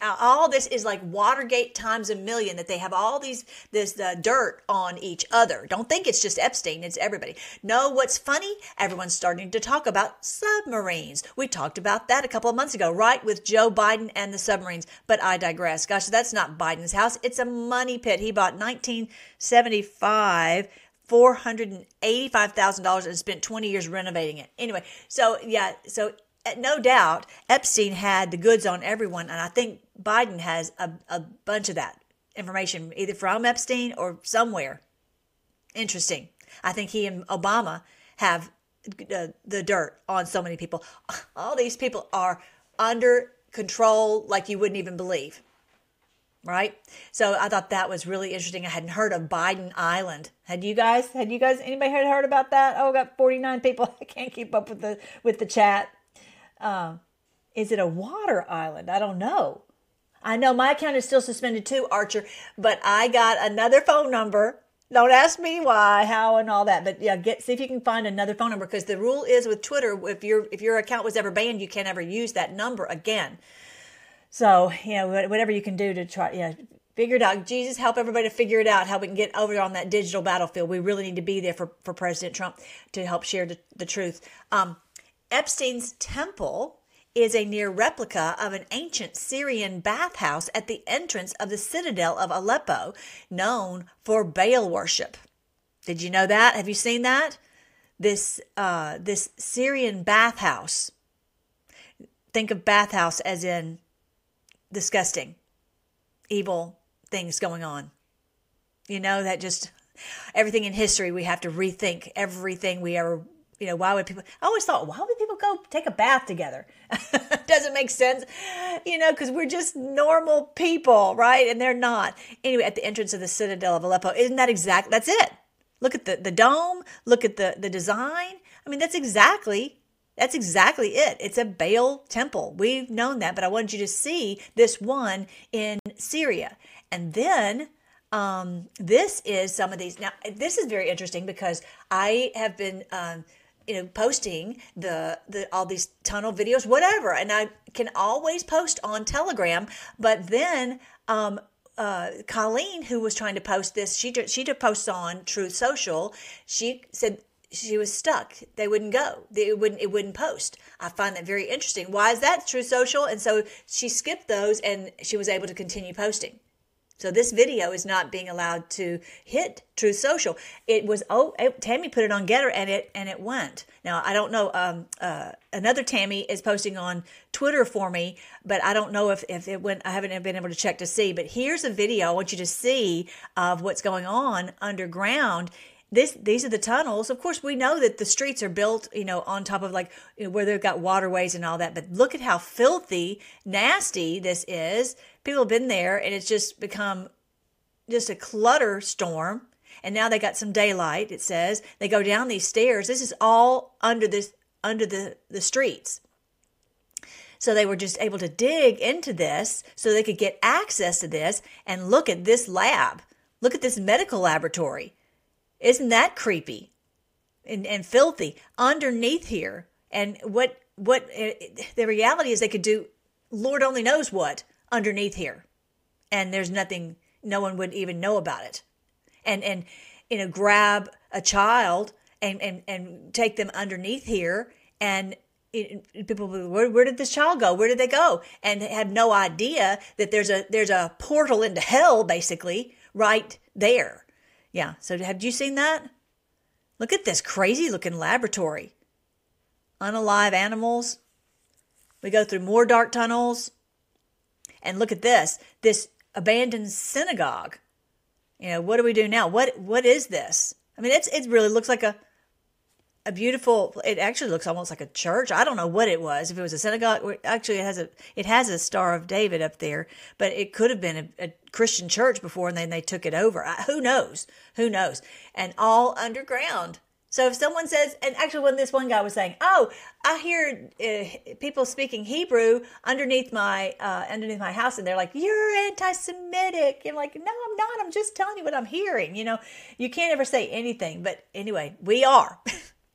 all this is like Watergate times a million that they have all these this uh, dirt on each other. Don't think it's just Epstein, it's everybody. No, what's funny? Everyone's starting to talk about submarines. We talked about that a couple of months ago, right, with Joe Biden and the submarines. But I digress. Gosh, that's not Biden's house. It's a money pit. He bought 1975 $485,000 and spent 20 years renovating it. Anyway, so yeah, so no doubt Epstein had the goods on everyone, and I think Biden has a, a bunch of that information either from Epstein or somewhere. Interesting. I think he and Obama have uh, the dirt on so many people. All these people are under control like you wouldn't even believe. Right? So I thought that was really interesting. I hadn't heard of Biden Island. Had you guys? Had you guys? Anybody had heard about that? Oh, I got forty nine people. I can't keep up with the with the chat. Uh, is it a water island? I don't know. I know my account is still suspended too, Archer, but I got another phone number. Don't ask me why, how, and all that. But yeah, get see if you can find another phone number because the rule is with Twitter, if your if your account was ever banned, you can't ever use that number again. So yeah, whatever you can do to try, yeah, figure it out. Jesus, help everybody to figure it out how we can get over on that digital battlefield. We really need to be there for, for President Trump to help share the, the truth. Um, Epstein's temple is a near replica of an ancient Syrian bathhouse at the entrance of the citadel of Aleppo, known for Baal worship. Did you know that? Have you seen that? This uh, this Syrian bathhouse. Think of bathhouse as in disgusting, evil things going on. You know that just everything in history we have to rethink everything we ever you know why would people i always thought why would people go take a bath together doesn't make sense you know because we're just normal people right and they're not anyway at the entrance of the citadel of aleppo isn't that exact that's it look at the the dome look at the the design i mean that's exactly that's exactly it. It's a Baal temple. We've known that, but I wanted you to see this one in Syria. And then um, this is some of these. Now, this is very interesting because I have been. Um, you know, posting the the all these tunnel videos, whatever, and I can always post on Telegram. But then, um, uh, Colleen, who was trying to post this, she did, she did post on Truth Social. She said she was stuck. They wouldn't go. It wouldn't. It wouldn't post. I find that very interesting. Why is that Truth Social? And so she skipped those, and she was able to continue posting. So this video is not being allowed to hit Truth Social. It was oh it, Tammy put it on GETTR and it and it went. Now I don't know. Um, uh, another Tammy is posting on Twitter for me, but I don't know if if it went. I haven't been able to check to see. But here's a video I want you to see of what's going on underground this these are the tunnels of course we know that the streets are built you know on top of like where they've got waterways and all that but look at how filthy nasty this is people have been there and it's just become just a clutter storm. And now they got some daylight it says. They go down these stairs. This is all under this under the the streets. So they were just able to dig into this so they could get access to this and look at this lab. Look at this medical laboratory. Isn't that creepy and, and filthy underneath here? And what what eh, the reality is, they could do Lord only knows what underneath here, and there's nothing. No one would even know about it. And and you know, grab a child and and and take them underneath here and it, people where, where, did this child go where did they go and have no idea that there's a there's a portal into hell basically right there yeah. So have you seen that? Look at this crazy looking laboratory. Unalive animals. We go through more dark tunnels. And look at this this abandoned synagogue. You know, what do we do now? What What is this? I mean, it's it really looks like a a beautiful it actually looks almost like a church i don't know what it was if it was a synagogue actually it has a it has a star of david up there but it could have been a, a christian church before and then they took it over I, who knows who knows and all underground so if someone says and actually when this one guy was saying oh i hear uh, people speaking hebrew underneath my uh, underneath my house and they're like you're anti-semitic i'm like no i'm not i'm just telling you what i'm hearing you know you can't ever say anything but anyway we are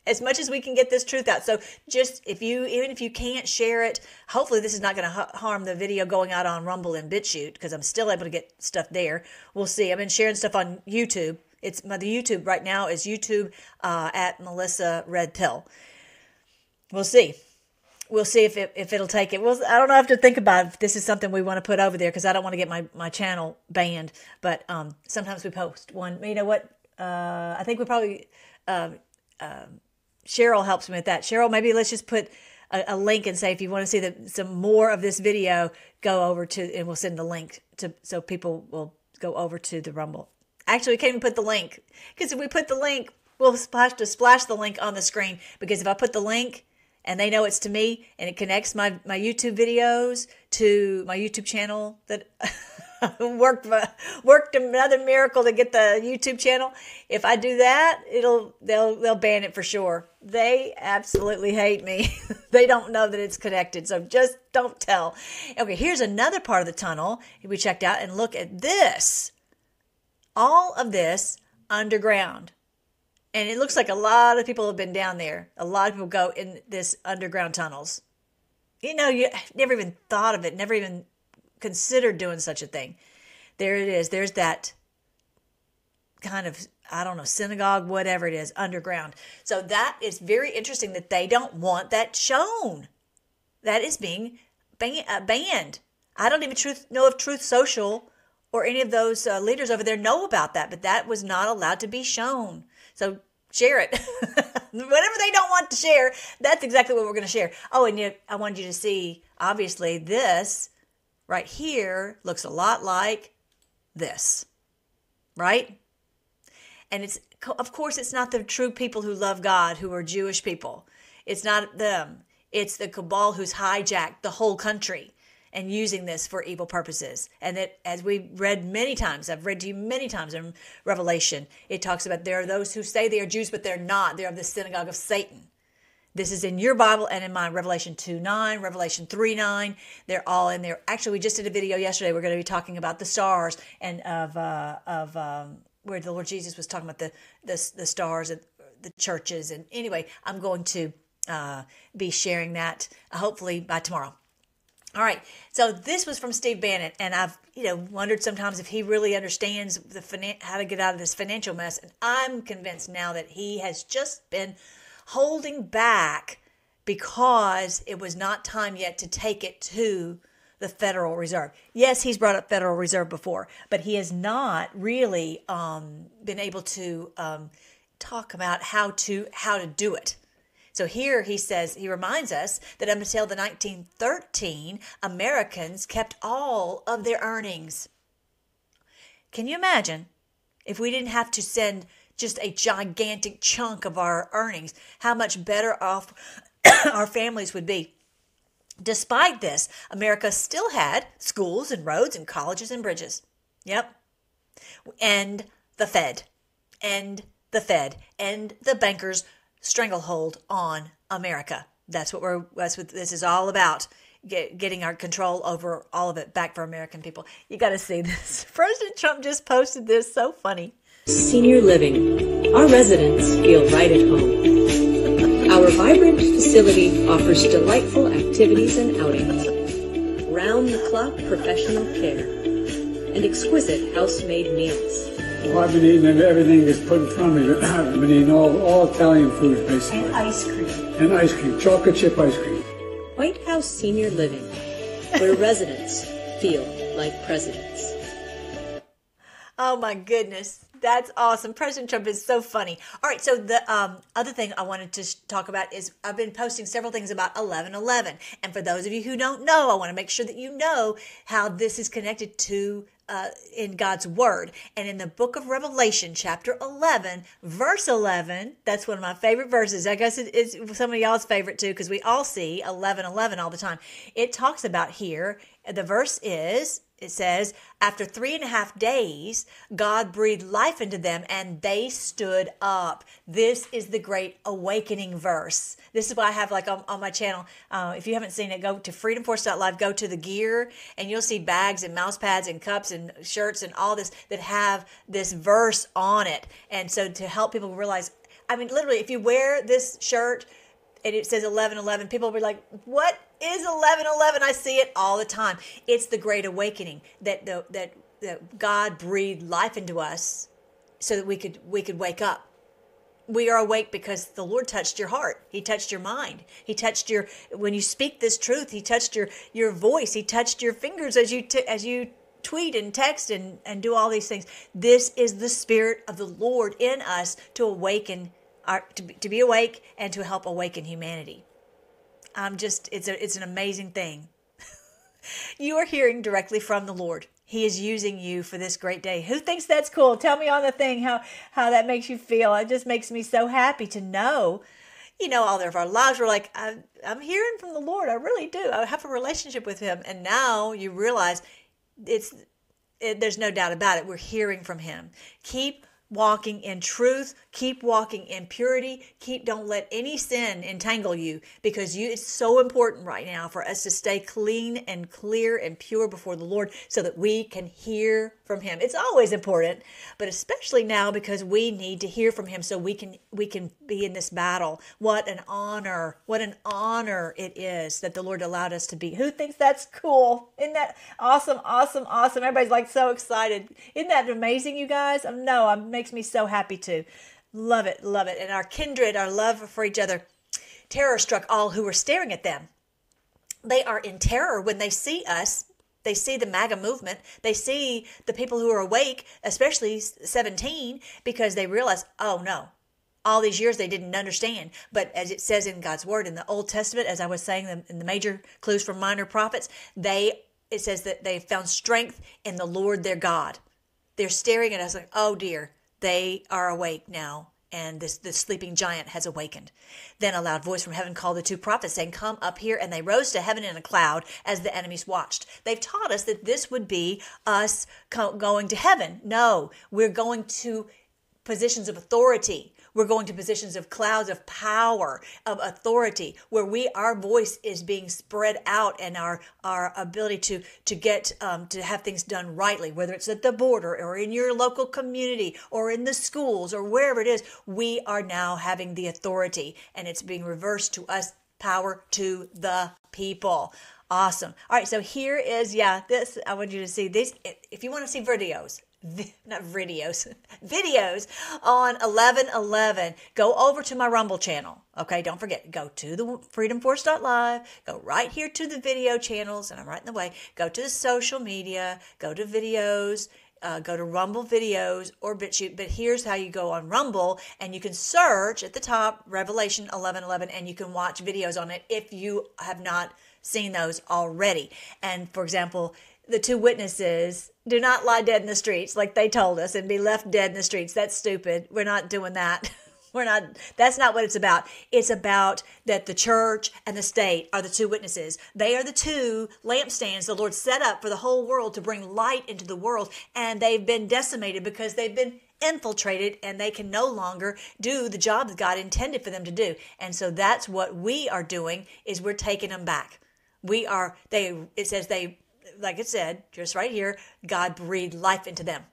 as much as we can get this truth out. So just if you even if you can't share it, hopefully this is not going to ha- harm the video going out on Rumble and BitChute because I'm still able to get stuff there. We'll see. I've been sharing stuff on YouTube. It's my the YouTube right now is YouTube uh, at Melissa Red Pill. We'll see. We'll see if it, if it'll take it. Well, I don't know. I have to think about if this is something we want to put over there because I don't want to get my, my channel banned. But um, sometimes we post one. You know what? Uh, I think we probably um, Cheryl helps me with that. Cheryl, maybe let's just put a, a link and say if you want to see the, some more of this video, go over to and we'll send the link to so people will go over to the Rumble. Actually, we can't even put the link because if we put the link, we'll splash to splash the link on the screen. Because if I put the link and they know it's to me and it connects my my YouTube videos to my YouTube channel that worked worked another miracle to get the YouTube channel. If I do that, it'll they'll they'll ban it for sure. They absolutely hate me. they don't know that it's connected, so just don't tell. Okay, here's another part of the tunnel we checked out, and look at this. All of this underground. And it looks like a lot of people have been down there. A lot of people go in this underground tunnels. You know, you never even thought of it, never even considered doing such a thing. There it is. There's that kind of I don't know, synagogue, whatever it is, underground. So that is very interesting that they don't want that shown. That is being ban- uh, banned. I don't even truth, know if Truth Social or any of those uh, leaders over there know about that, but that was not allowed to be shown. So share it. Whatever they don't want to share, that's exactly what we're going to share. Oh, and you, I wanted you to see, obviously, this right here looks a lot like this, right? And it's, of course, it's not the true people who love God, who are Jewish people. It's not them. It's the cabal who's hijacked the whole country and using this for evil purposes. And that, as we read many times, I've read to you many times in Revelation, it talks about there are those who say they are Jews, but they're not. They're of the synagogue of Satan. This is in your Bible and in mine, Revelation 2 9, Revelation 3 9. They're all in there. Actually, we just did a video yesterday. We're going to be talking about the stars and of, uh, of um, where the Lord Jesus was talking about the, the, the stars and the churches. And anyway, I'm going to uh, be sharing that uh, hopefully by tomorrow. All right, so this was from Steve Bannon, and I've you know wondered sometimes if he really understands the finan- how to get out of this financial mess. And I'm convinced now that he has just been holding back because it was not time yet to take it to the Federal Reserve. Yes, he's brought up Federal Reserve before, but he has not really um, been able to um, talk about how to how to do it. So here he says, he reminds us that until the 1913, Americans kept all of their earnings. Can you imagine if we didn't have to send just a gigantic chunk of our earnings, how much better off our families would be? Despite this, America still had schools and roads and colleges and bridges. Yep. And the Fed. And the Fed. And the bankers stranglehold on America. That's what we're. That's what this is all about. Get, getting our control over all of it back for American people. You got to see this. President Trump just posted this. So funny.
Senior Living. Our residents feel right at home. Our vibrant facility offers delightful activities and outings, round the clock professional care, and exquisite house made meals.
Well, I've been eating everything that's put in front of me. I've been eating all, all Italian food, basically.
And ice cream.
And ice cream, chocolate chip ice cream.
White House Senior Living, where residents feel like presidents.
Oh my goodness. That's awesome. President Trump is so funny. All right, so the um, other thing I wanted to talk about is I've been posting several things about 1111. And for those of you who don't know, I want to make sure that you know how this is connected to uh, in God's Word. And in the book of Revelation, chapter 11, verse 11, that's one of my favorite verses. I guess it is some of y'all's favorite too, because we all see 1111 all the time. It talks about here, the verse is, it says, after three and a half days, God breathed life into them and they stood up. This is the great awakening verse. This is why I have like on, on my channel. Uh, if you haven't seen it, go to freedomforce.live, go to the gear, and you'll see bags and mouse pads and cups and shirts and all this that have this verse on it. And so to help people realize, I mean, literally, if you wear this shirt, and it says 1111 people will be like what is 1111 i see it all the time. It's the great awakening that the that, that god breathed life into us so that we could we could wake up. We are awake because the lord touched your heart. He touched your mind. He touched your when you speak this truth he touched your your voice. He touched your fingers as you t- as you tweet and text and and do all these things. This is the spirit of the lord in us to awaken our, to, be, to be awake and to help awaken humanity. I'm just, it's a, it's an amazing thing. you are hearing directly from the Lord. He is using you for this great day. Who thinks that's cool? Tell me on the thing how, how that makes you feel. It just makes me so happy to know, you know, all of our lives. We're like, I'm, I'm hearing from the Lord. I really do. I have a relationship with Him. And now you realize it's, it, there's no doubt about it. We're hearing from Him. Keep walking in truth keep walking in purity keep don't let any sin entangle you because you it's so important right now for us to stay clean and clear and pure before the lord so that we can hear from him. It's always important but especially now because we need to hear from him so we can we can be in this battle. What an honor what an honor it is that the lord allowed us to be. Who thinks that's cool? Isn't that awesome awesome awesome? Everybody's like so excited. Isn't that amazing you guys? Um, no it makes me so happy too love it love it. And our kindred our love for each other terror struck all who were staring at them. They are in terror when they see us they see the MAGA movement. They see the people who are awake, especially 17, because they realize, oh no, all these years they didn't understand. But as it says in God's word in the Old Testament, as I was saying in the major clues from minor prophets, they it says that they found strength in the Lord their God. They're staring at us like, oh dear, they are awake now. And this, this sleeping giant has awakened. Then a loud voice from heaven called the two prophets, saying, Come up here. And they rose to heaven in a cloud as the enemies watched. They've taught us that this would be us going to heaven. No, we're going to positions of authority. We're going to positions of clouds of power, of authority, where we our voice is being spread out, and our our ability to to get um, to have things done rightly, whether it's at the border or in your local community or in the schools or wherever it is, we are now having the authority, and it's being reversed to us. Power to the people. Awesome. All right, so here is yeah. This I want you to see this. If you want to see videos, not videos, videos on 1111. Go over to my Rumble channel. Okay, don't forget, go to the freedomforce.live, go right here to the video channels, and I'm right in the way. Go to the social media, go to videos, uh, go to Rumble videos or BitChute. But here's how you go on Rumble, and you can search at the top Revelation 1111, and you can watch videos on it if you have not seen those already. And for example, the two witnesses do not lie dead in the streets like they told us and be left dead in the streets. That's stupid. We're not doing that. We're not, that's not what it's about. It's about that the church and the state are the two witnesses. They are the two lampstands the Lord set up for the whole world to bring light into the world. And they've been decimated because they've been infiltrated and they can no longer do the job that God intended for them to do. And so that's what we are doing is we're taking them back. We are, they, it says they like it said, just right here, God breathed life into them.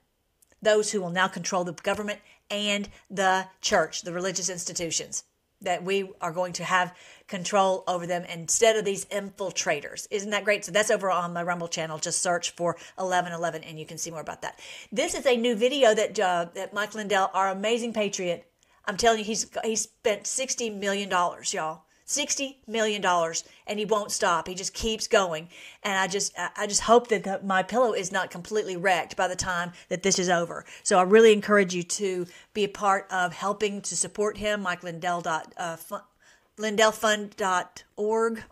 Those who will now control the government and the church, the religious institutions, that we are going to have control over them instead of these infiltrators. Isn't that great? So that's over on my Rumble channel. Just search for 1111 and you can see more about that. This is a new video that, uh, that Mike Lindell, our amazing patriot, I'm telling you, he's he spent $60 million, y'all $60 million and he won't stop. He just keeps going. And I just, I just hope that the, my pillow is not completely wrecked by the time that this is over. So I really encourage you to be a part of helping to support him. Mike Lindell dot, uh, fun, lindellfund.org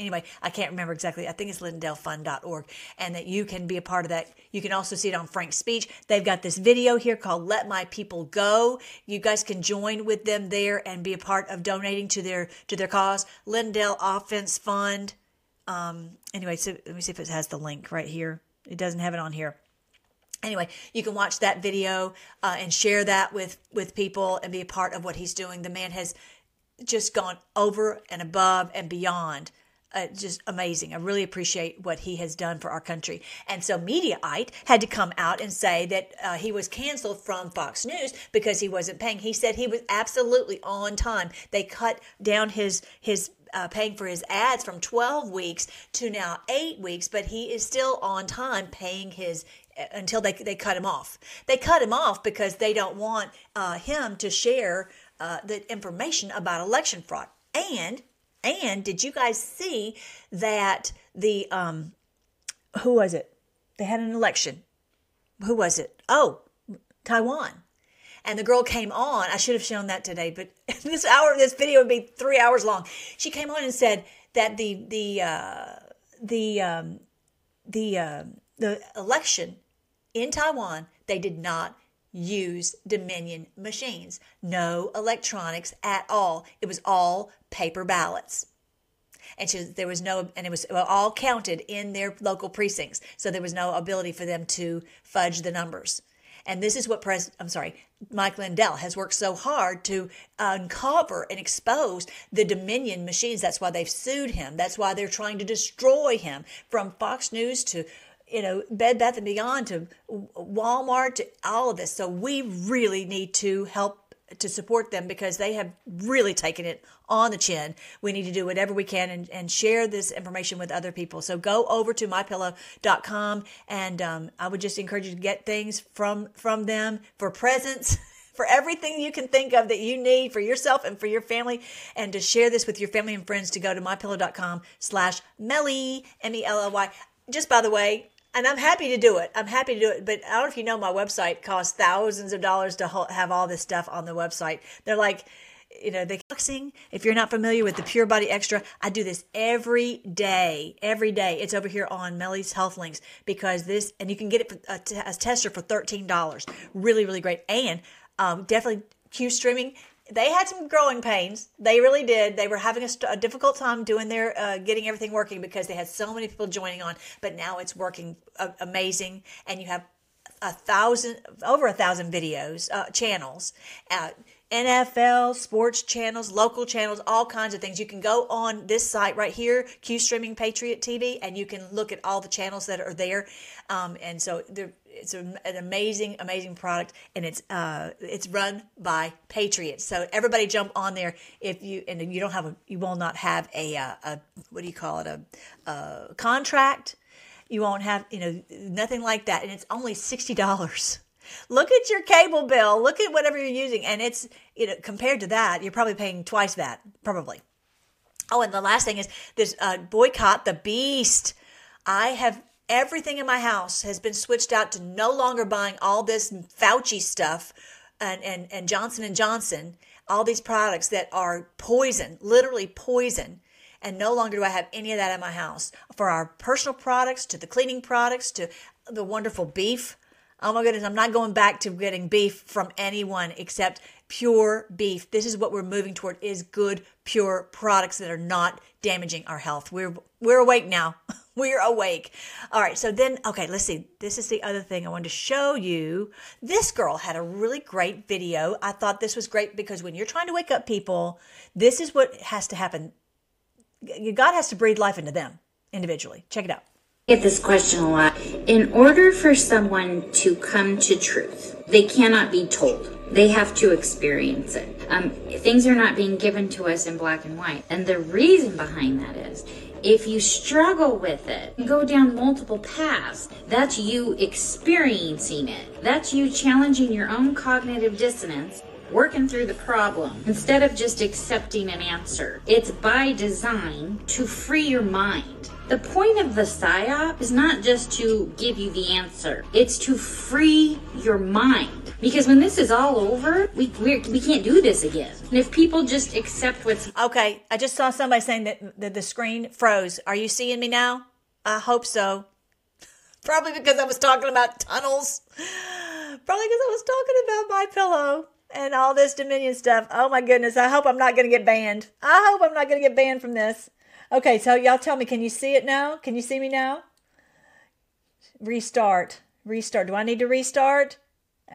anyway, I can't remember exactly. I think it's lindellfund.org, and that you can be a part of that. You can also see it on Frank's speech. They've got this video here called Let My People Go. You guys can join with them there and be a part of donating to their to their cause. Lindell Offense Fund. Um, anyway, so let me see if it has the link right here. It doesn't have it on here anyway you can watch that video uh, and share that with with people and be a part of what he's doing the man has just gone over and above and beyond uh, just amazing. I really appreciate what he has done for our country. And so Mediaite had to come out and say that uh, he was canceled from Fox News because he wasn't paying. He said he was absolutely on time. They cut down his his uh, paying for his ads from 12 weeks to now eight weeks, but he is still on time paying his uh, until they, they cut him off. They cut him off because they don't want uh, him to share uh, the information about election fraud. And and did you guys see that the um who was it? They had an election. Who was it? Oh, Taiwan. And the girl came on. I should have shown that today, but this hour, this video would be three hours long. She came on and said that the the uh, the um, the uh, the election in Taiwan they did not use Dominion machines. No electronics at all. It was all paper ballots. And she, there was no, and it was all counted in their local precincts. So there was no ability for them to fudge the numbers. And this is what Pres, I'm sorry, Mike Lindell has worked so hard to uncover and expose the Dominion machines. That's why they've sued him. That's why they're trying to destroy him from Fox News to you know, Bed Bath and Beyond to Walmart to all of this. So we really need to help to support them because they have really taken it on the chin. We need to do whatever we can and, and share this information with other people. So go over to mypillow.com and um, I would just encourage you to get things from from them for presents. For everything you can think of that you need for yourself and for your family, and to share this with your family and friends, to go to mypillow.com slash Melly, M E L L Y. Just by the way, and I'm happy to do it. I'm happy to do it. But I don't know if you know, my website costs thousands of dollars to have all this stuff on the website. They're like, you know, the boxing. If you're not familiar with the Pure Body Extra, I do this every day. Every day, it's over here on Melly's Health Links because this, and you can get it for, uh, as tester for thirteen dollars. Really, really great, and um, definitely Q streaming. They had some growing pains. They really did. They were having a, st- a difficult time doing their uh, getting everything working because they had so many people joining on. But now it's working uh, amazing, and you have a thousand over a thousand videos uh, channels uh, nfl sports channels local channels all kinds of things you can go on this site right here q streaming patriot tv and you can look at all the channels that are there um, and so they're- it's a, an amazing amazing product and it's uh, it's run by patriots so everybody jump on there if you and you don't have a you will not have a, uh, a what do you call it a, a contract you won't have, you know, nothing like that. And it's only $60. Look at your cable bill. Look at whatever you're using. And it's, you know, compared to that, you're probably paying twice that, probably. Oh, and the last thing is this uh, boycott the beast. I have everything in my house has been switched out to no longer buying all this Fauci stuff and, and, and Johnson and Johnson, all these products that are poison, literally poison. And no longer do I have any of that in my house. For our personal products, to the cleaning products, to the wonderful beef. Oh my goodness, I'm not going back to getting beef from anyone except pure beef. This is what we're moving toward is good pure products that are not damaging our health. We're we're awake now. we're awake. All right, so then okay, let's see. This is the other thing I wanted to show you. This girl had a really great video. I thought this was great because when you're trying to wake up people, this is what has to happen. God has to breathe life into them individually. Check it out.
get this question a lot. In order for someone to come to truth, they cannot be told. They have to experience it. Um, things are not being given to us in black and white. And the reason behind that is if you struggle with it, go down multiple paths, that's you experiencing it. That's you challenging your own cognitive dissonance working through the problem instead of just accepting an answer. It's by design to free your mind. The point of the PSYOP is not just to give you the answer, it's to free your mind. Because when this is all over, we, we're, we can't do this again. And if people just accept what's
Okay, I just saw somebody saying that, that the screen froze. Are you seeing me now? I hope so. Probably because I was talking about tunnels. Probably because I was talking about my pillow and all this Dominion stuff. Oh my goodness, I hope I'm not going to get banned. I hope I'm not going to get banned from this. Okay, so y'all tell me, can you see it now? Can you see me now? Restart. Restart. Do I need to restart?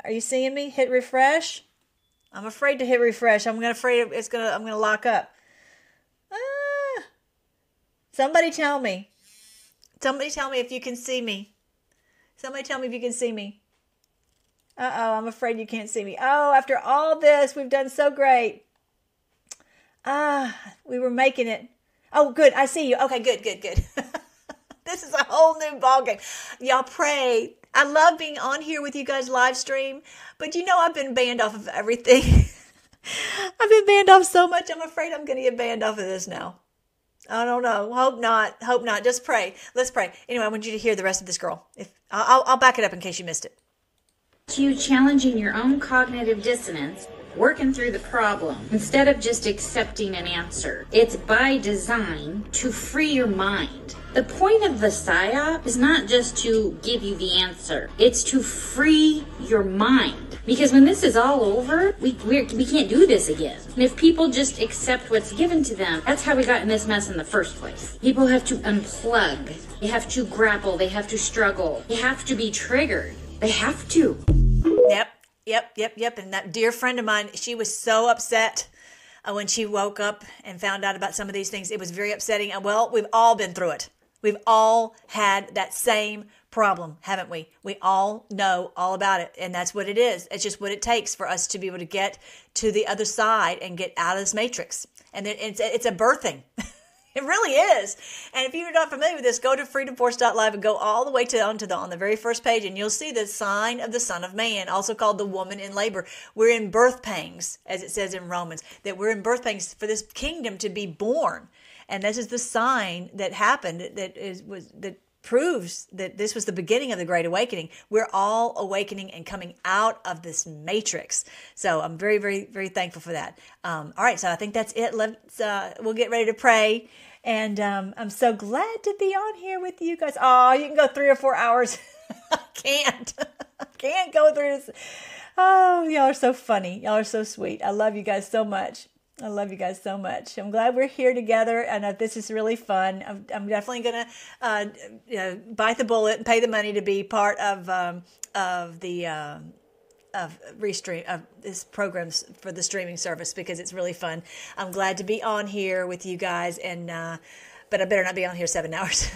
Are you seeing me? Hit refresh. I'm afraid to hit refresh. I'm gonna afraid it's gonna I'm gonna lock up. Ah. Somebody tell me. Somebody tell me if you can see me. Somebody tell me if you can see me. Uh oh, I'm afraid you can't see me. Oh, after all this, we've done so great. Ah, we were making it. Oh, good. I see you. Okay, good, good, good. this is a whole new ballgame. Y'all pray. I love being on here with you guys live stream, but you know I've been banned off of everything. I've been banned off so much. I'm afraid I'm going to get banned off of this now. I don't know. Hope not. Hope not. Just pray. Let's pray. Anyway, I want you to hear the rest of this girl. If I'll, I'll back it up in case you missed it.
you challenging your own cognitive dissonance, working through the problem instead of just accepting an answer. It's by design to free your mind. The point of the PSYOP is not just to give you the answer, it's to free your mind. Because when this is all over, we, we're, we can't do this again. And if people just accept what's given to them, that's how we got in this mess in the first place. People have to unplug, they have to grapple, they have to struggle, they have to be triggered. They have to.
Yep, yep, yep, yep. And that dear friend of mine, she was so upset uh, when she woke up and found out about some of these things. It was very upsetting. And well, we've all been through it. We've all had that same problem, haven't we? We all know all about it. And that's what it is. It's just what it takes for us to be able to get to the other side and get out of this matrix. And it- it's, it's a birthing. It really is. And if you're not familiar with this, go to freedomforce.live and go all the way to onto the on the very first page, and you'll see the sign of the Son of Man, also called the woman in labor. We're in birth pangs, as it says in Romans, that we're in birth pangs for this kingdom to be born. And this is the sign that happened that is was that proves that this was the beginning of the Great Awakening. We're all awakening and coming out of this matrix. So I'm very, very, very thankful for that. Um, all right, so I think that's it. Let's uh, we'll get ready to pray. And um, I'm so glad to be on here with you guys. Oh, you can go three or four hours. I can't. I can't go through this. Oh, y'all are so funny. Y'all are so sweet. I love you guys so much. I love you guys so much. I'm glad we're here together, and uh, this is really fun. I'm, I'm definitely gonna uh, you know, bite the bullet and pay the money to be part of um, of the. Um, of restream of this programs for the streaming service because it's really fun. I'm glad to be on here with you guys, and uh, but I better not be on here seven hours.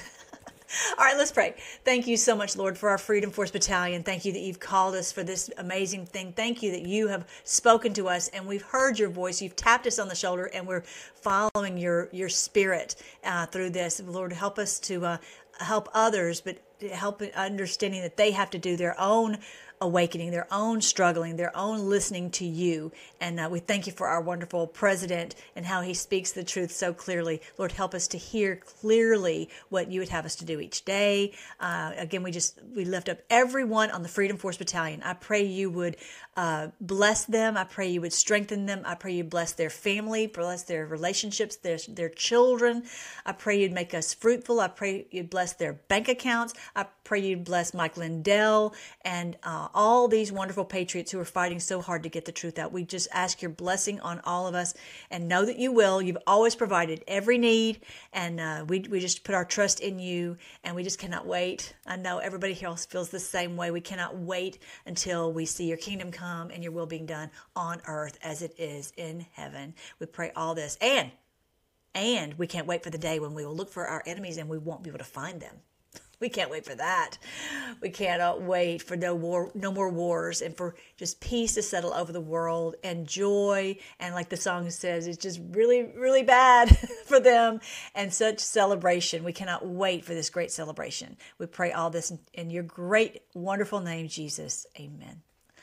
All right, let's pray. Thank you so much, Lord, for our Freedom Force Battalion. Thank you that you've called us for this amazing thing. Thank you that you have spoken to us and we've heard your voice. You've tapped us on the shoulder and we're following your your spirit uh, through this. Lord, help us to uh, help others, but help understanding that they have to do their own awakening, their own struggling, their own listening to you. And uh, we thank you for our wonderful president and how he speaks the truth so clearly. Lord, help us to hear clearly what you would have us to do each day. Uh, again, we just we lift up everyone on the Freedom Force Battalion. I pray you would uh, bless them. I pray you would strengthen them. I pray you bless their family, bless their relationships, their their children. I pray you'd make us fruitful. I pray you'd bless their bank accounts. I pray you'd bless Mike Lindell and uh, all these wonderful patriots who are fighting so hard to get the truth out. We just ask your blessing on all of us and know that you will. You've always provided every need, and uh, we, we just put our trust in you, and we just cannot wait. I know everybody here feels the same way. We cannot wait until we see your kingdom come and your will being done on earth as it is in heaven. We pray all this. And and we can't wait for the day when we will look for our enemies and we won't be able to find them. We can't wait for that. We cannot wait for no war, no more wars, and for just peace to settle over the world and joy. And like the song says, it's just really, really bad for them and such celebration. We cannot wait for this great celebration. We pray all this in, in your great, wonderful name, Jesus. Amen.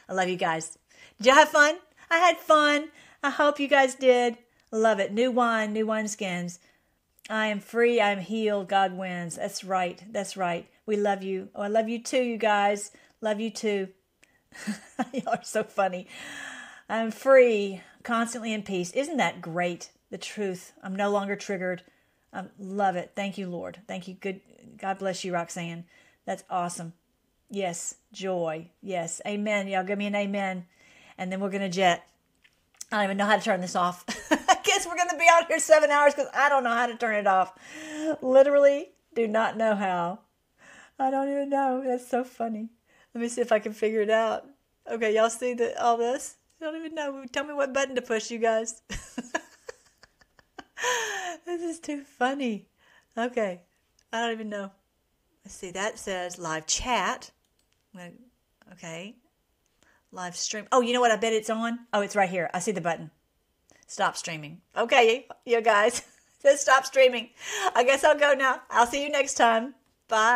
I love you guys. Did you have fun? I had fun. I hope you guys did. Love it. New wine, new wine skins. I am free. I am healed. God wins. That's right. That's right. We love you. Oh, I love you too, you guys. Love you too. Y'all are so funny. I'm free, constantly in peace. Isn't that great? The truth. I'm no longer triggered. I love it. Thank you, Lord. Thank you. Good. God bless you, Roxanne. That's awesome. Yes, joy. Yes, amen. Y'all give me an amen. And then we're going to jet. I don't even know how to turn this off. We're going to be out here seven hours because I don't know how to turn it off. Literally, do not know how. I don't even know. That's so funny. Let me see if I can figure it out. Okay, y'all see the, all this? I don't even know. Tell me what button to push, you guys. this is too funny. Okay, I don't even know. Let's see. That says live chat. Okay, live stream. Oh, you know what? I bet it's on. Oh, it's right here. I see the button. Stop streaming. Okay, you guys. just stop streaming. I guess I'll go now. I'll see you next time. Bye.